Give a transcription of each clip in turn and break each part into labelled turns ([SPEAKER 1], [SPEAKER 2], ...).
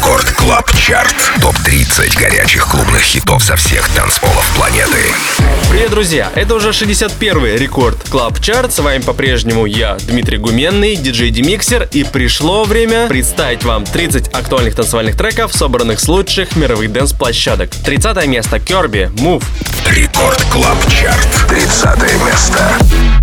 [SPEAKER 1] Record Club Chart. Топ-30 горячих клубных хитов со всех танцполов планеты.
[SPEAKER 2] Привет, друзья! Это уже 61-й Record Club Chart. С вами по-прежнему я, Дмитрий Гуменный, диджей Demixer. И пришло время представить вам 30 актуальных танцевальных треков, собранных с лучших мировых дэнс-площадок. 30 место Керби, Move.
[SPEAKER 1] Record Club Chart. 30 место.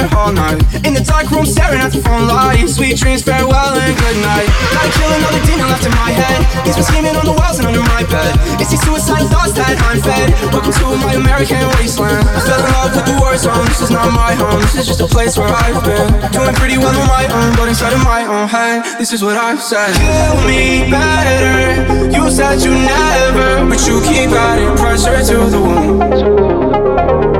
[SPEAKER 3] there all
[SPEAKER 4] night. In the dark room, staring at the phone lights. Sweet dreams, farewell and good night. Gotta kill another demon left in my head. He's been screaming on the walls and under my bed. It's these suicide thoughts that I'm fed. Welcome to my American wasteland. I fell in love with the war zone. This is not my home. This is just a place where I've been doing pretty well on my own, but inside of my own head, this is what I've said. Kill me better. You said you never, but you keep adding pressure to the wound.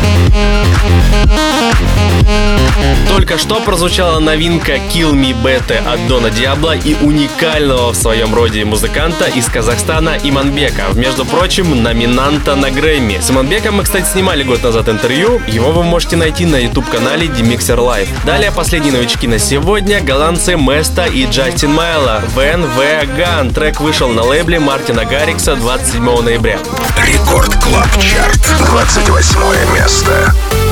[SPEAKER 2] Только что прозвучала новинка Kill Me Better от Дона Диабло и уникального в своем роде музыканта из Казахстана Иманбека, между прочим, номинанта на Грэмми. С Иманбеком мы, кстати, снимали год назад интервью, его вы можете найти на YouTube-канале Demixer Live. Далее последние новички на сегодня, голландцы Mesto и Justin Mylo, When We're Gone. Трек вышел на лейбле Мартина Гаррикса 27 ноября.
[SPEAKER 1] Record Club Chart, 28 место.
[SPEAKER 5] Empire.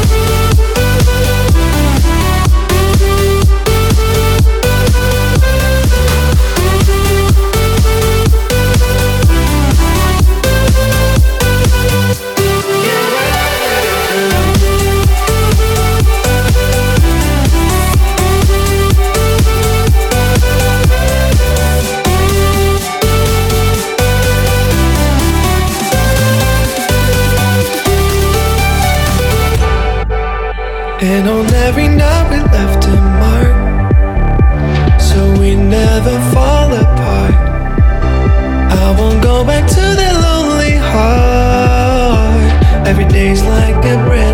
[SPEAKER 6] broken breath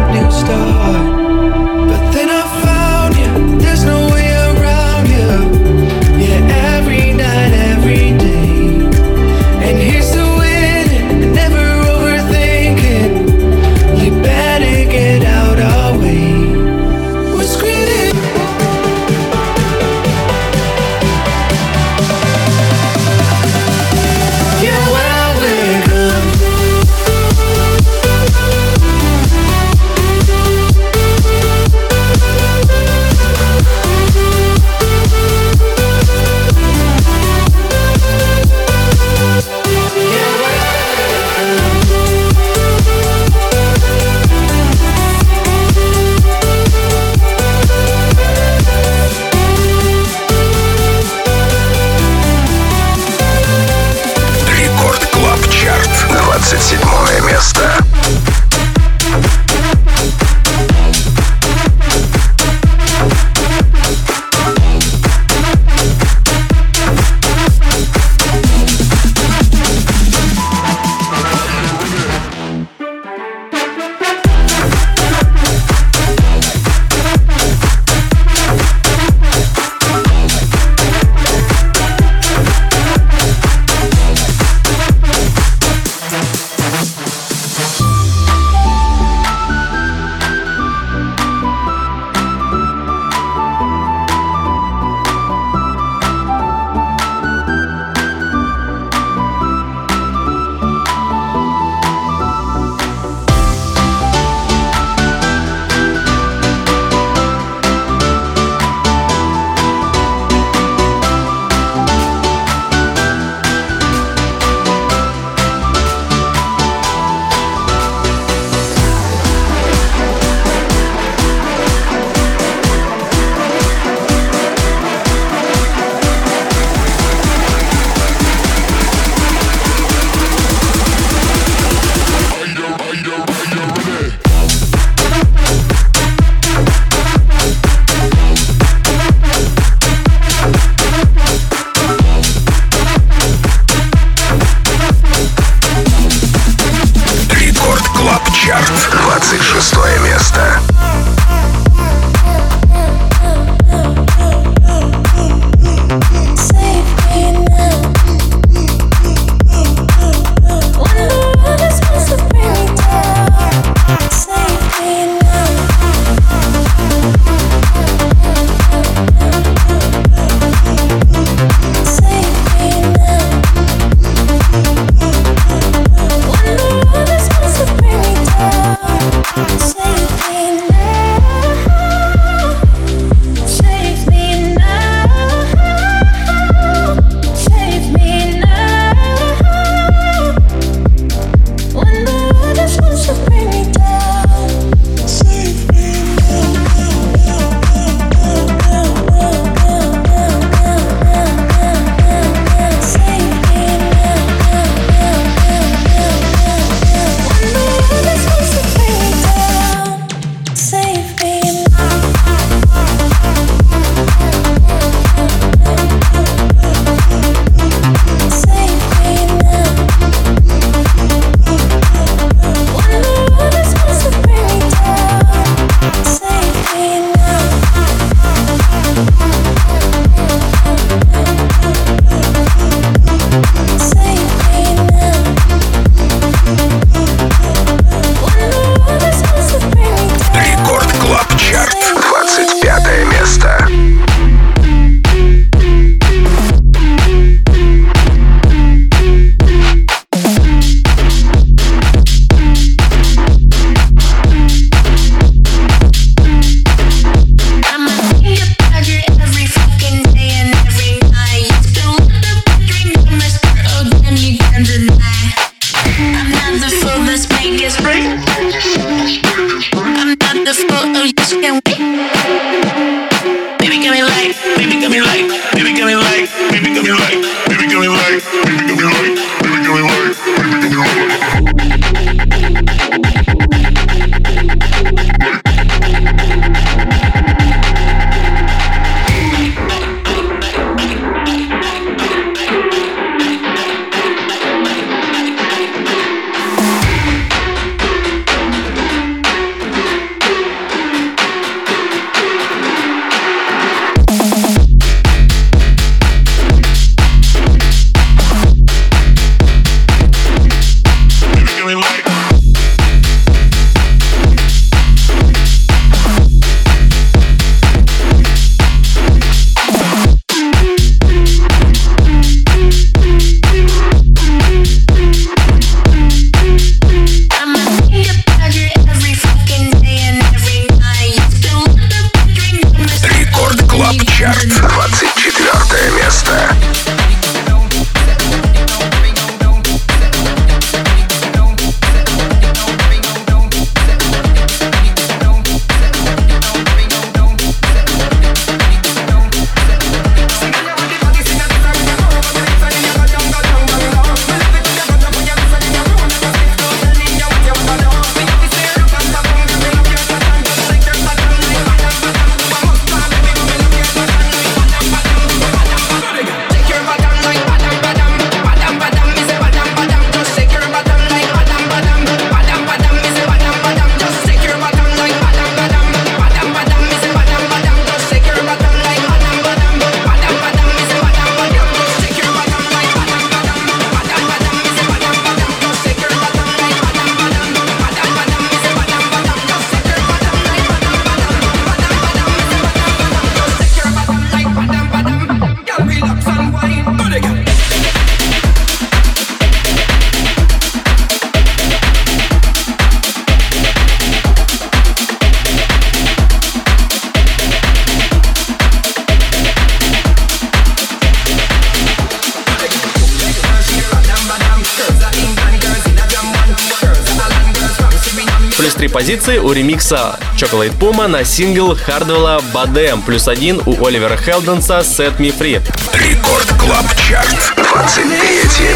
[SPEAKER 2] позиции у ремикса Chocolate Puma на сингл Хардвелла Badam, плюс один у Оливера Хелденса Set Me Free.
[SPEAKER 6] Record Club Chart, 23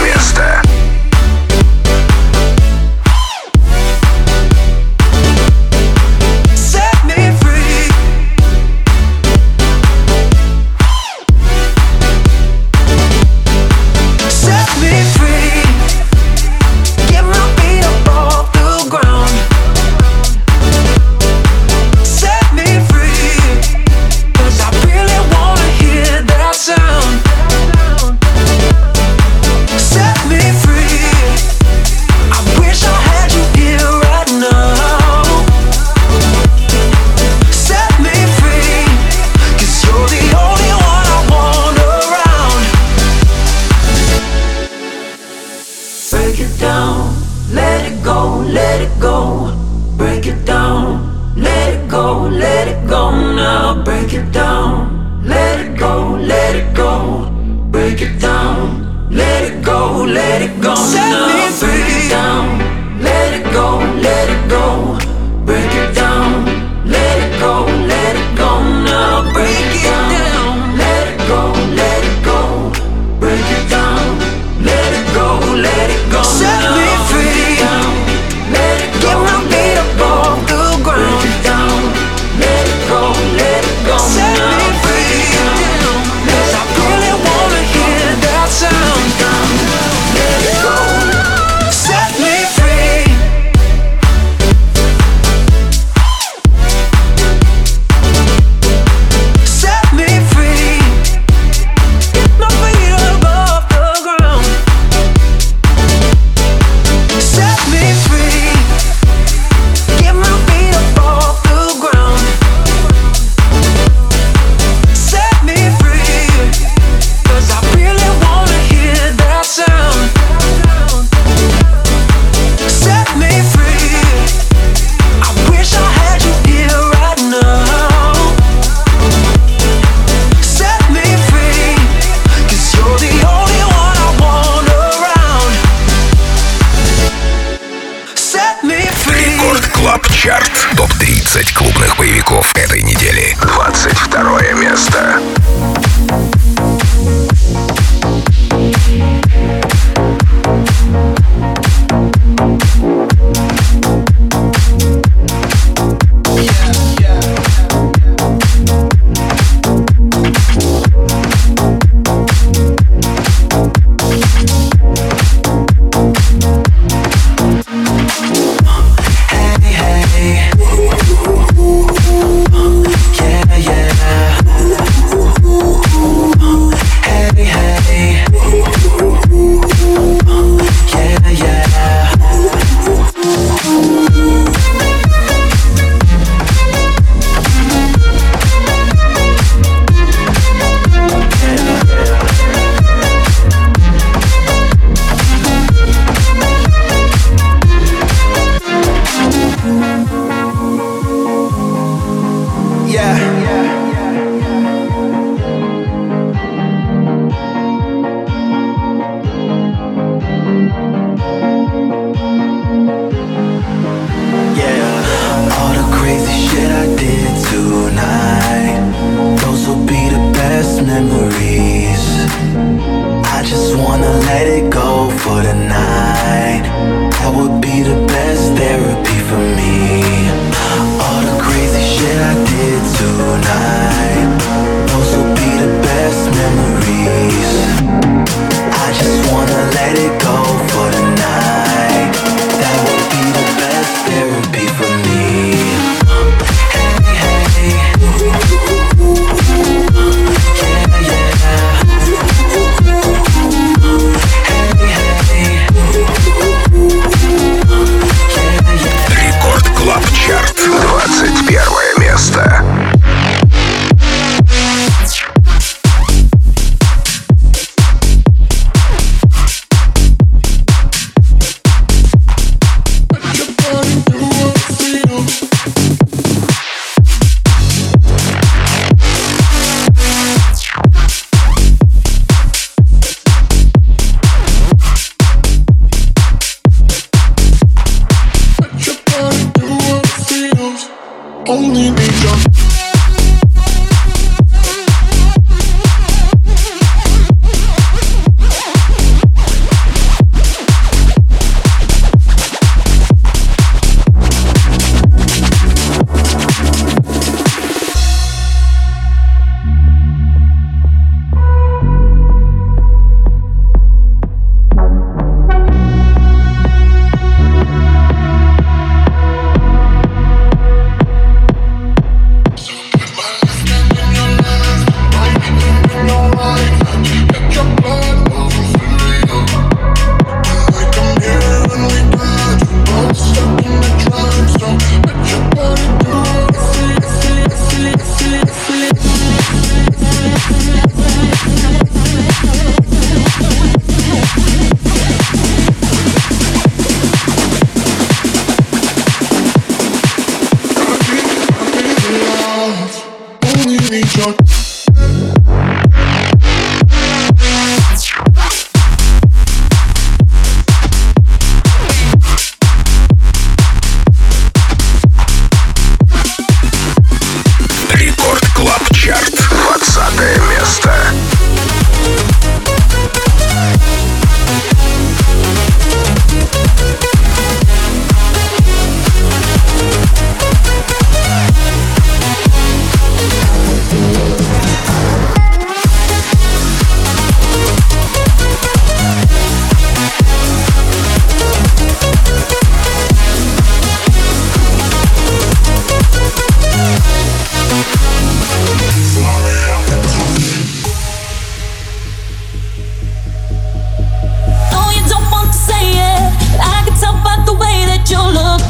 [SPEAKER 6] место.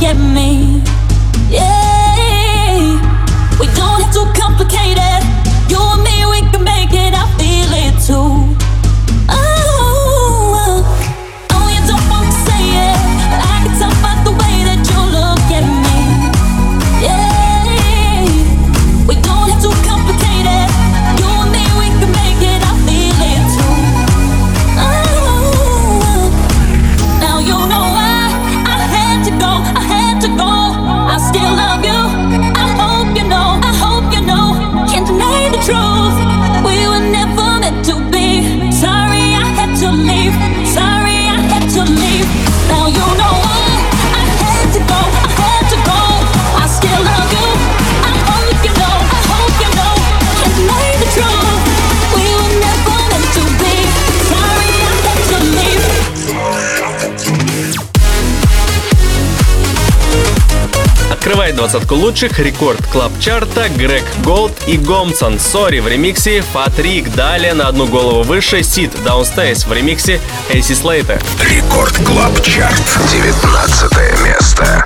[SPEAKER 2] get me. Двадцатку лучших рекорд клаб чарта Грег Голд и Гомсон Сори в ремиксе Фатрик. Далее на одну голову выше Сид Downstairs в ремиксе Эйси Слейта.
[SPEAKER 7] Рекорд Клаб Чарт. 19 место.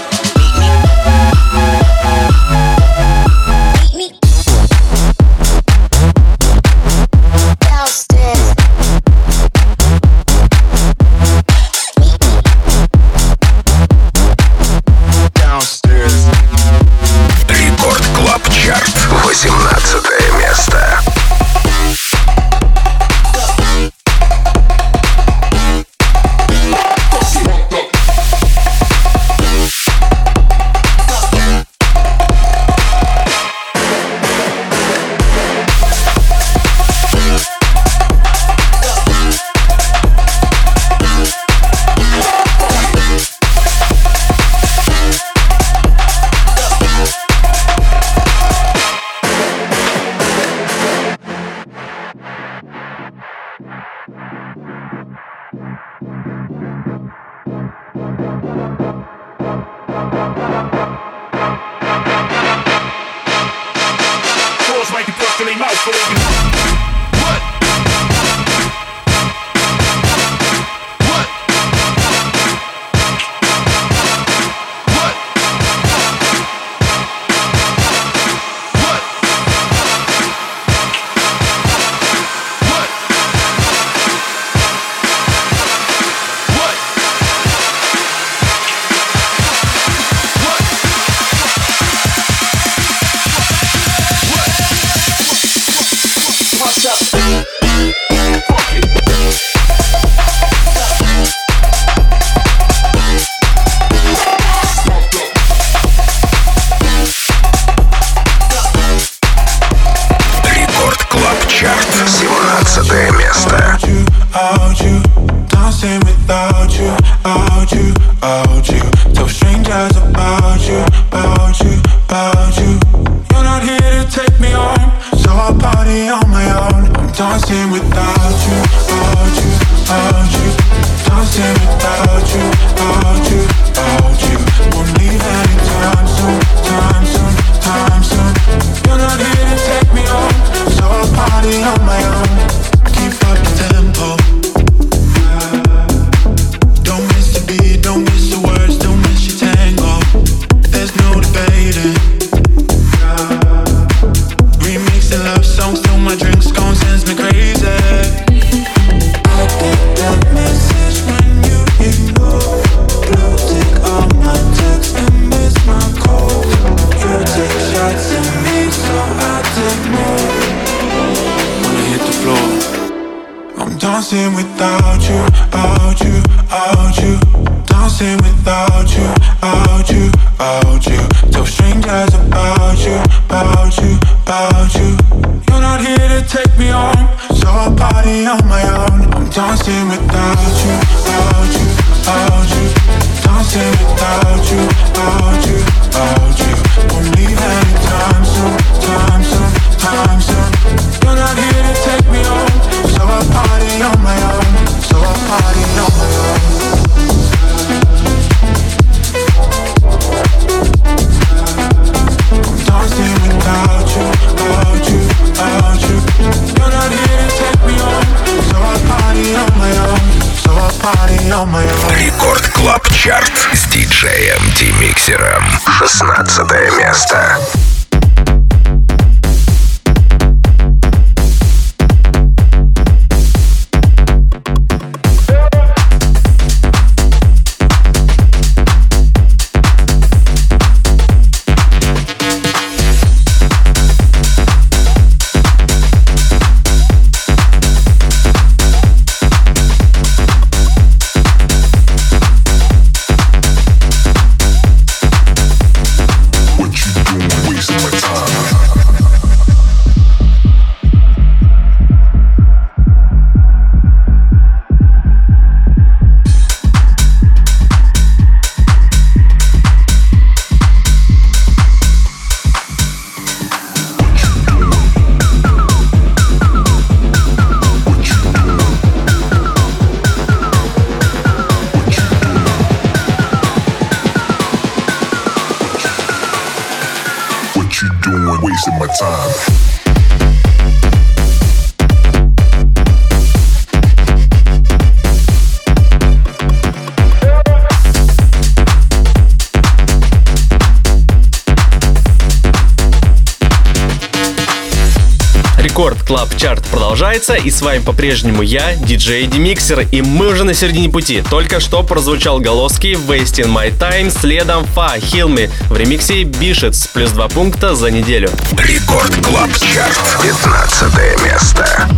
[SPEAKER 2] Продолжается, и с вами по-прежнему я, диджей Демиксер, и мы уже на середине пути. Только что прозвучал Голоски Wasting My Time, следом Фа Me в ремиксе Бишец, плюс два пункта за неделю.
[SPEAKER 8] Рекорд Клаб Чарт, 15 место.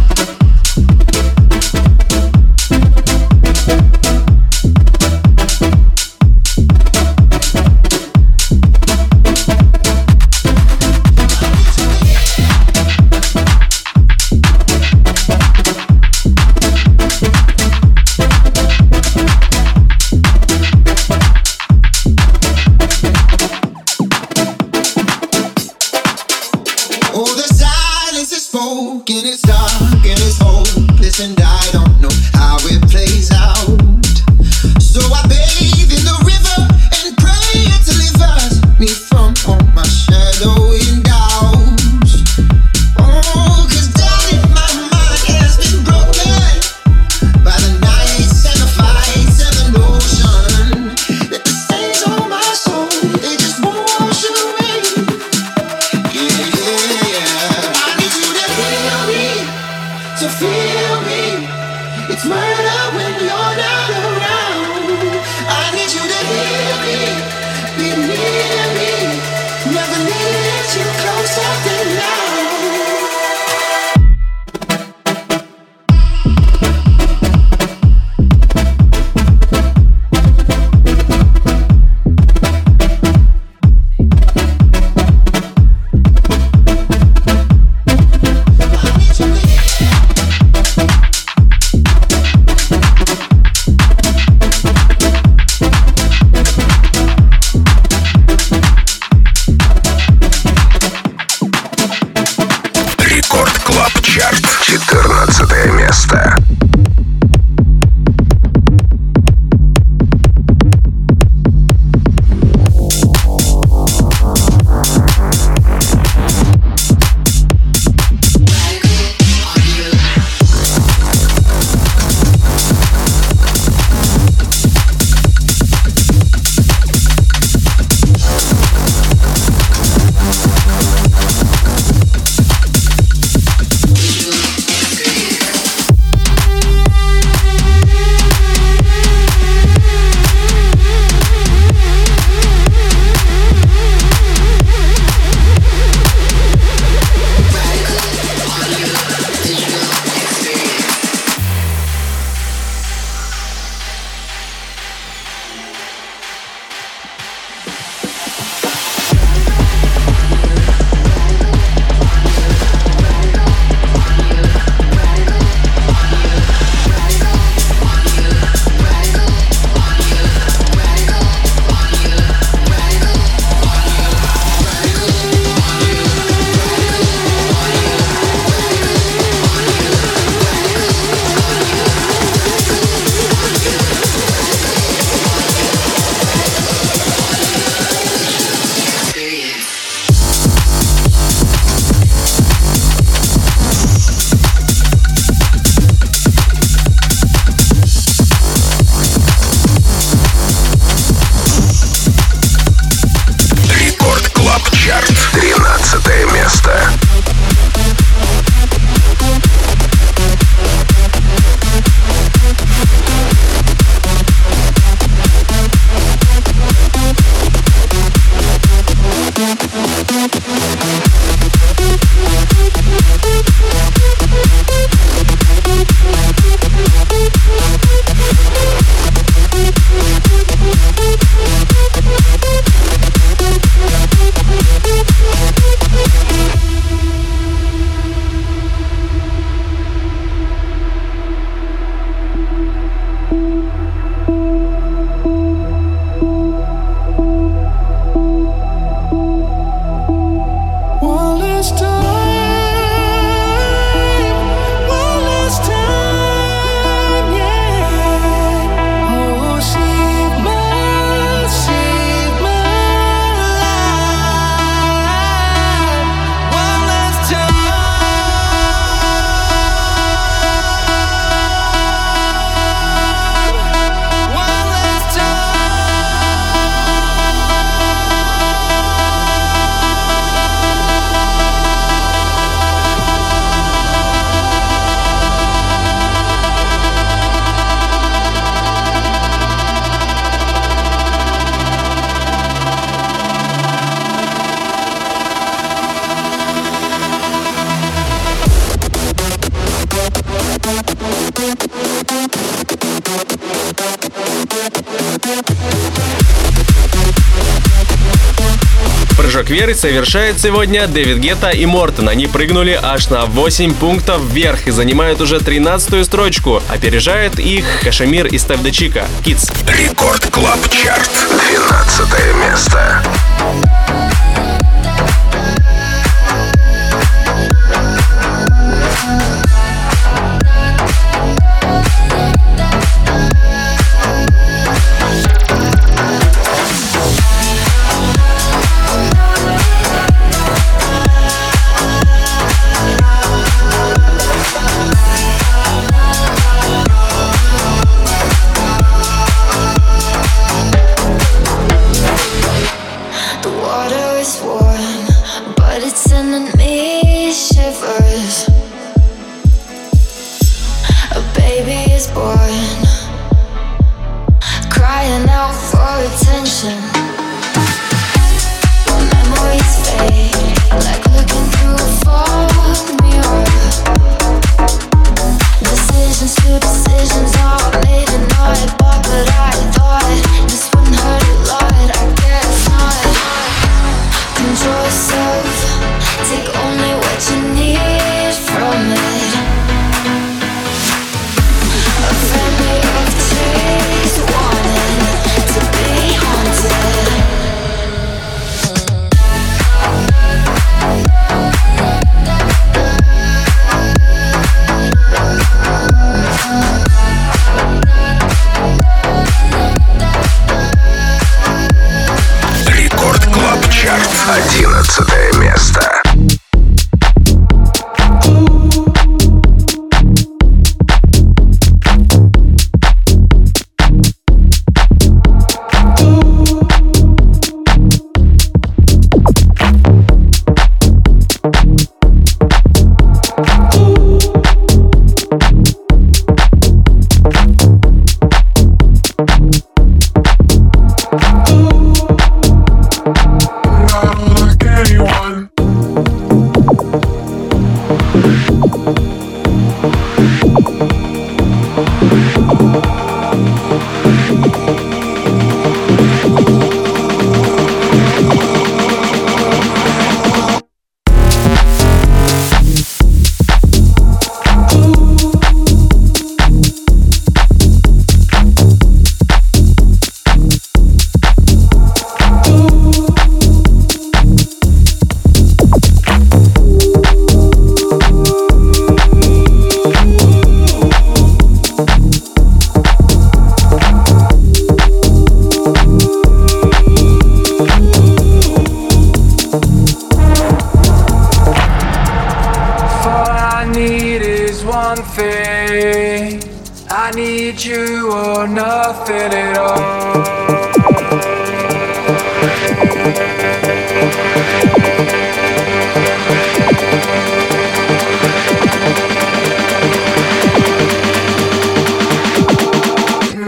[SPEAKER 9] Прыжок веры совершает сегодня Дэвид Гетта и Мортон. Они прыгнули аж на 8 пунктов вверх и занимают уже 13 строчку. Опережает их KSHMR и Stefy De Cicco. Kids. Record Club Chart. 12 место.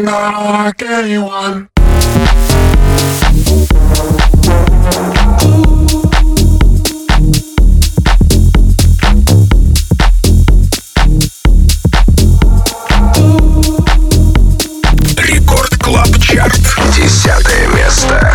[SPEAKER 9] not anyone.
[SPEAKER 1] Рекорд Клаб Чарт. Десятое место.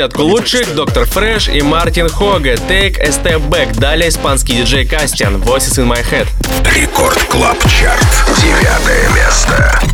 [SPEAKER 2] десятку лучших Доктор Фреш и Мартин Хога. Take a Step Back. Далее испанский диджей Кастиан. Voices in My Head.
[SPEAKER 10] Record Club Chart. Девятое место.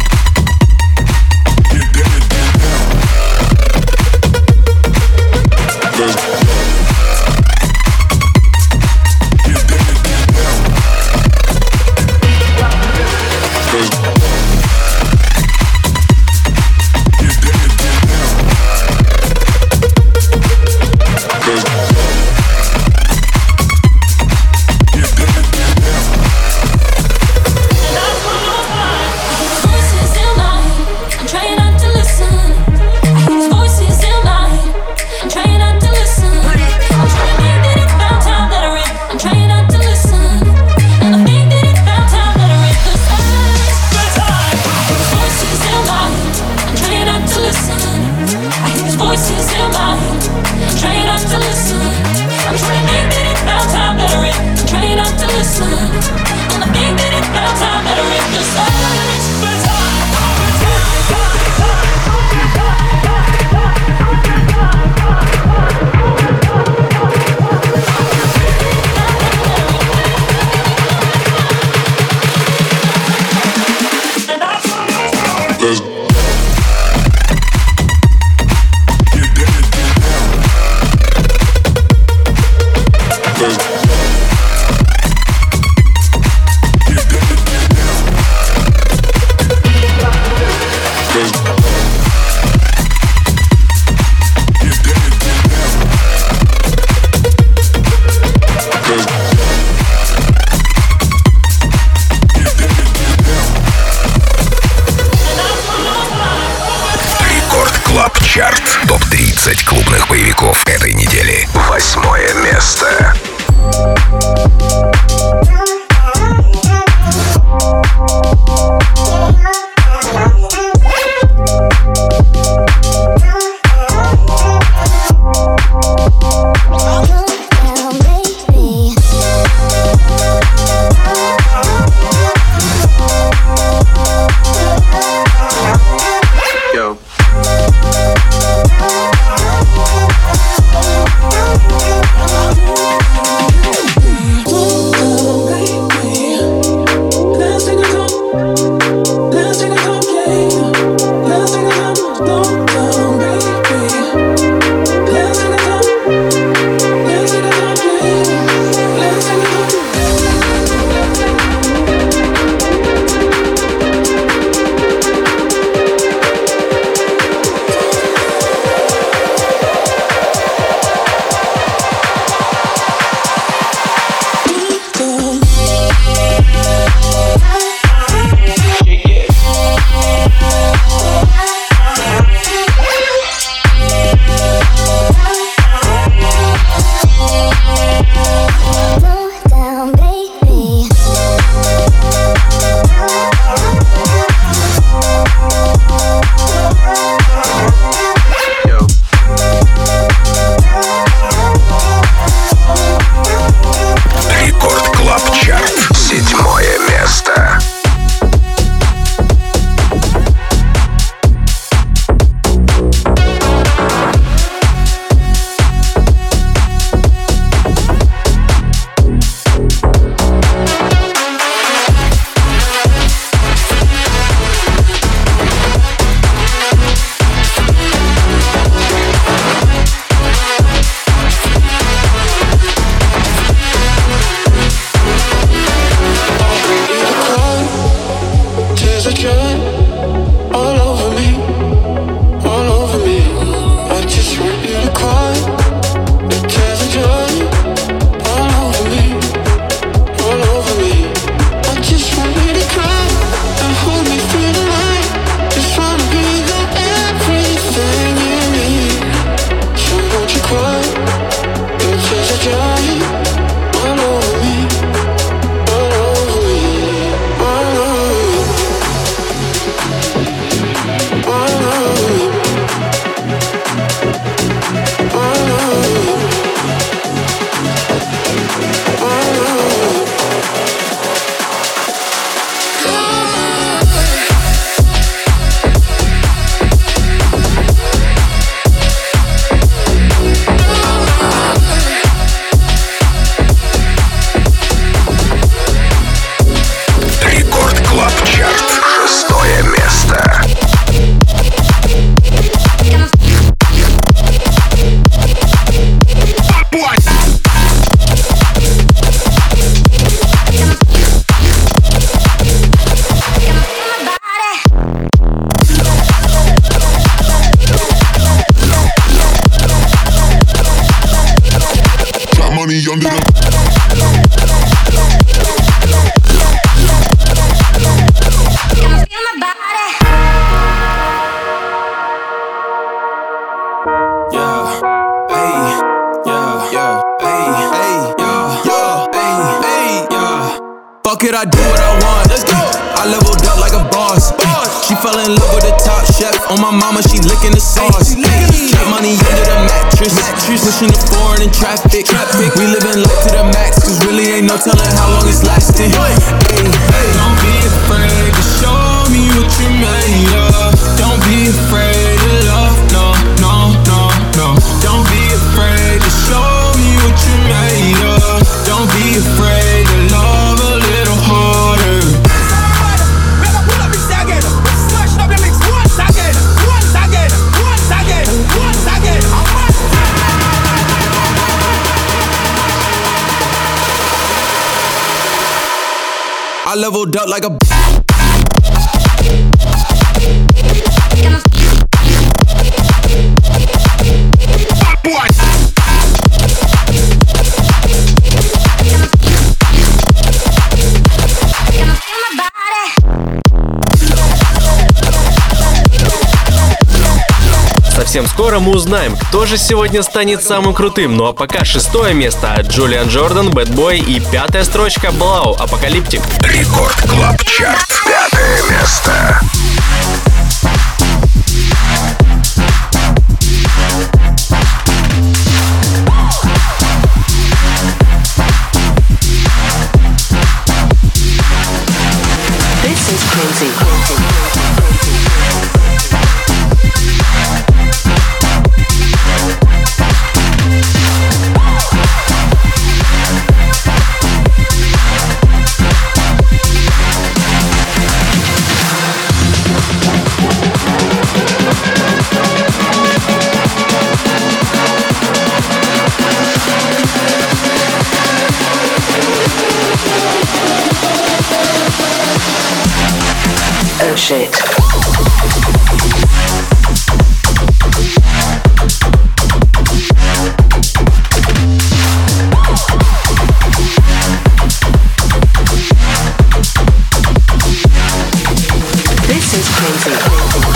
[SPEAKER 4] leveled up like a
[SPEAKER 2] совсем скоро мы узнаем, кто же сегодня станет самым крутым. Ну а пока шестое место от Джулиан Джордан, Badboy и пятая строчка Блау, Apocalyptic.
[SPEAKER 1] Record Клаб Чарт. Пятое место.
[SPEAKER 11] This is crazy.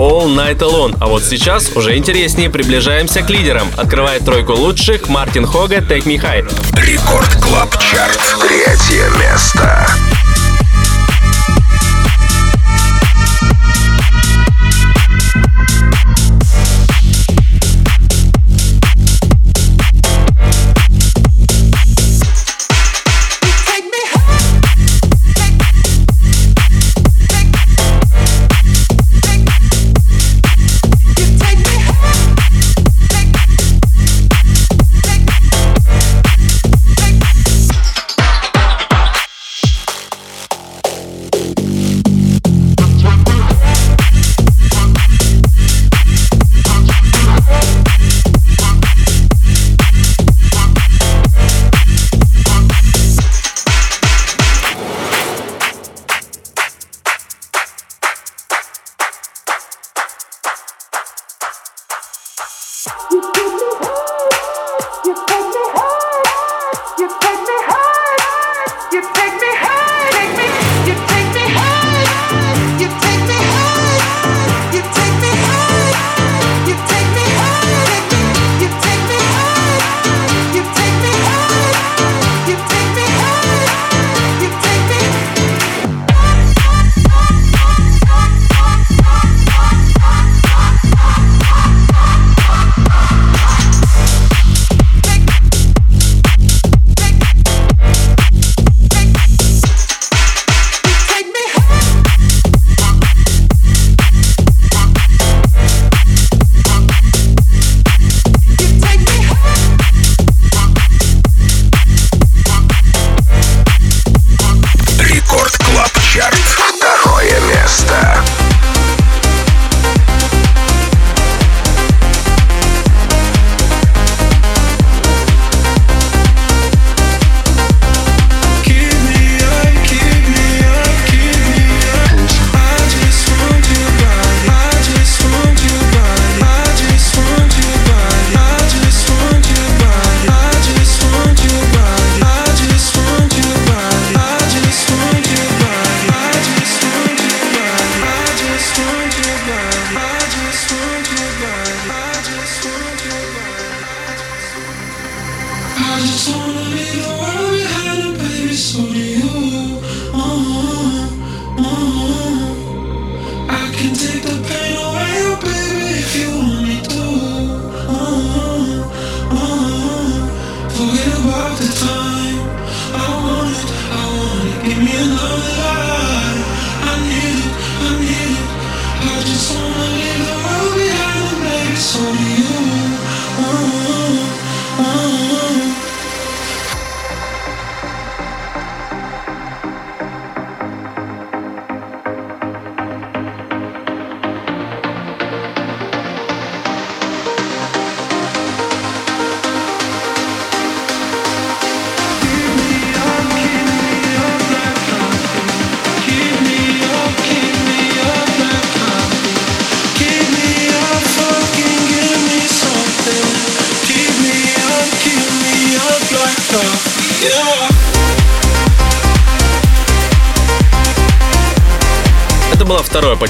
[SPEAKER 12] All Night Alone.
[SPEAKER 2] А вот сейчас уже интереснее приближаемся к лидерам. Открывает тройку лучших Мартин Хога Take Me High.
[SPEAKER 13] Record Club Chart. Третье место.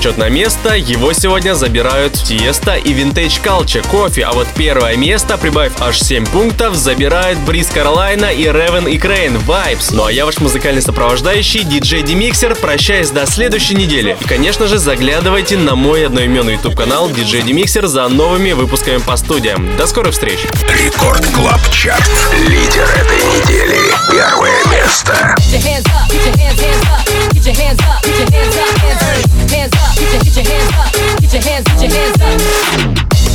[SPEAKER 2] Почетное место. Его сегодня забирают Tiësto и Vintage Culture Coffee. А вот первое место, прибавив аж 7 пунктов, забирают Breathe Carolina и Raven и Kreyn Vibes. Ну а я ваш музыкальный сопровождающий, DJ DeMixer, прощаюсь до следующей недели. И, конечно же, заглядывайте на мой одноименный YouTube канал DJ DeMixer за новыми выпусками по студиям. До скорых встреч!
[SPEAKER 13] Record Club Chart. Лидер этой недели. Первое место.
[SPEAKER 8] Your hands up, your hands, hands up, get your hands up, get your hands up, hands up, hands up, get your, get your hands up, get your hands, get your hands up,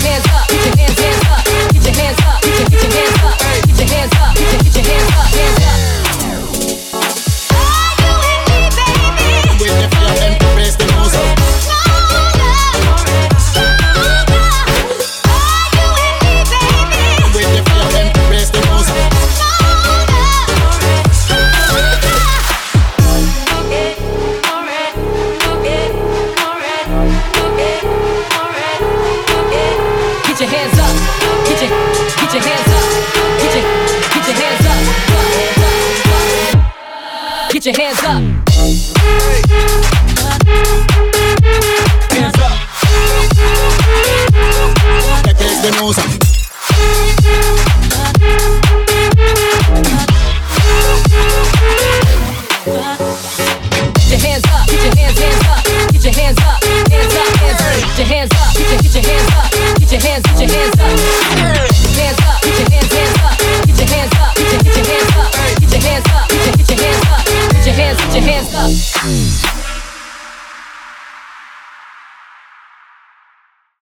[SPEAKER 8] hands up, get your hands, hands up, get your hands up, get your, get your hands up, get your hands up, get your, get your hands up, hands up.
[SPEAKER 14] Get your hands up.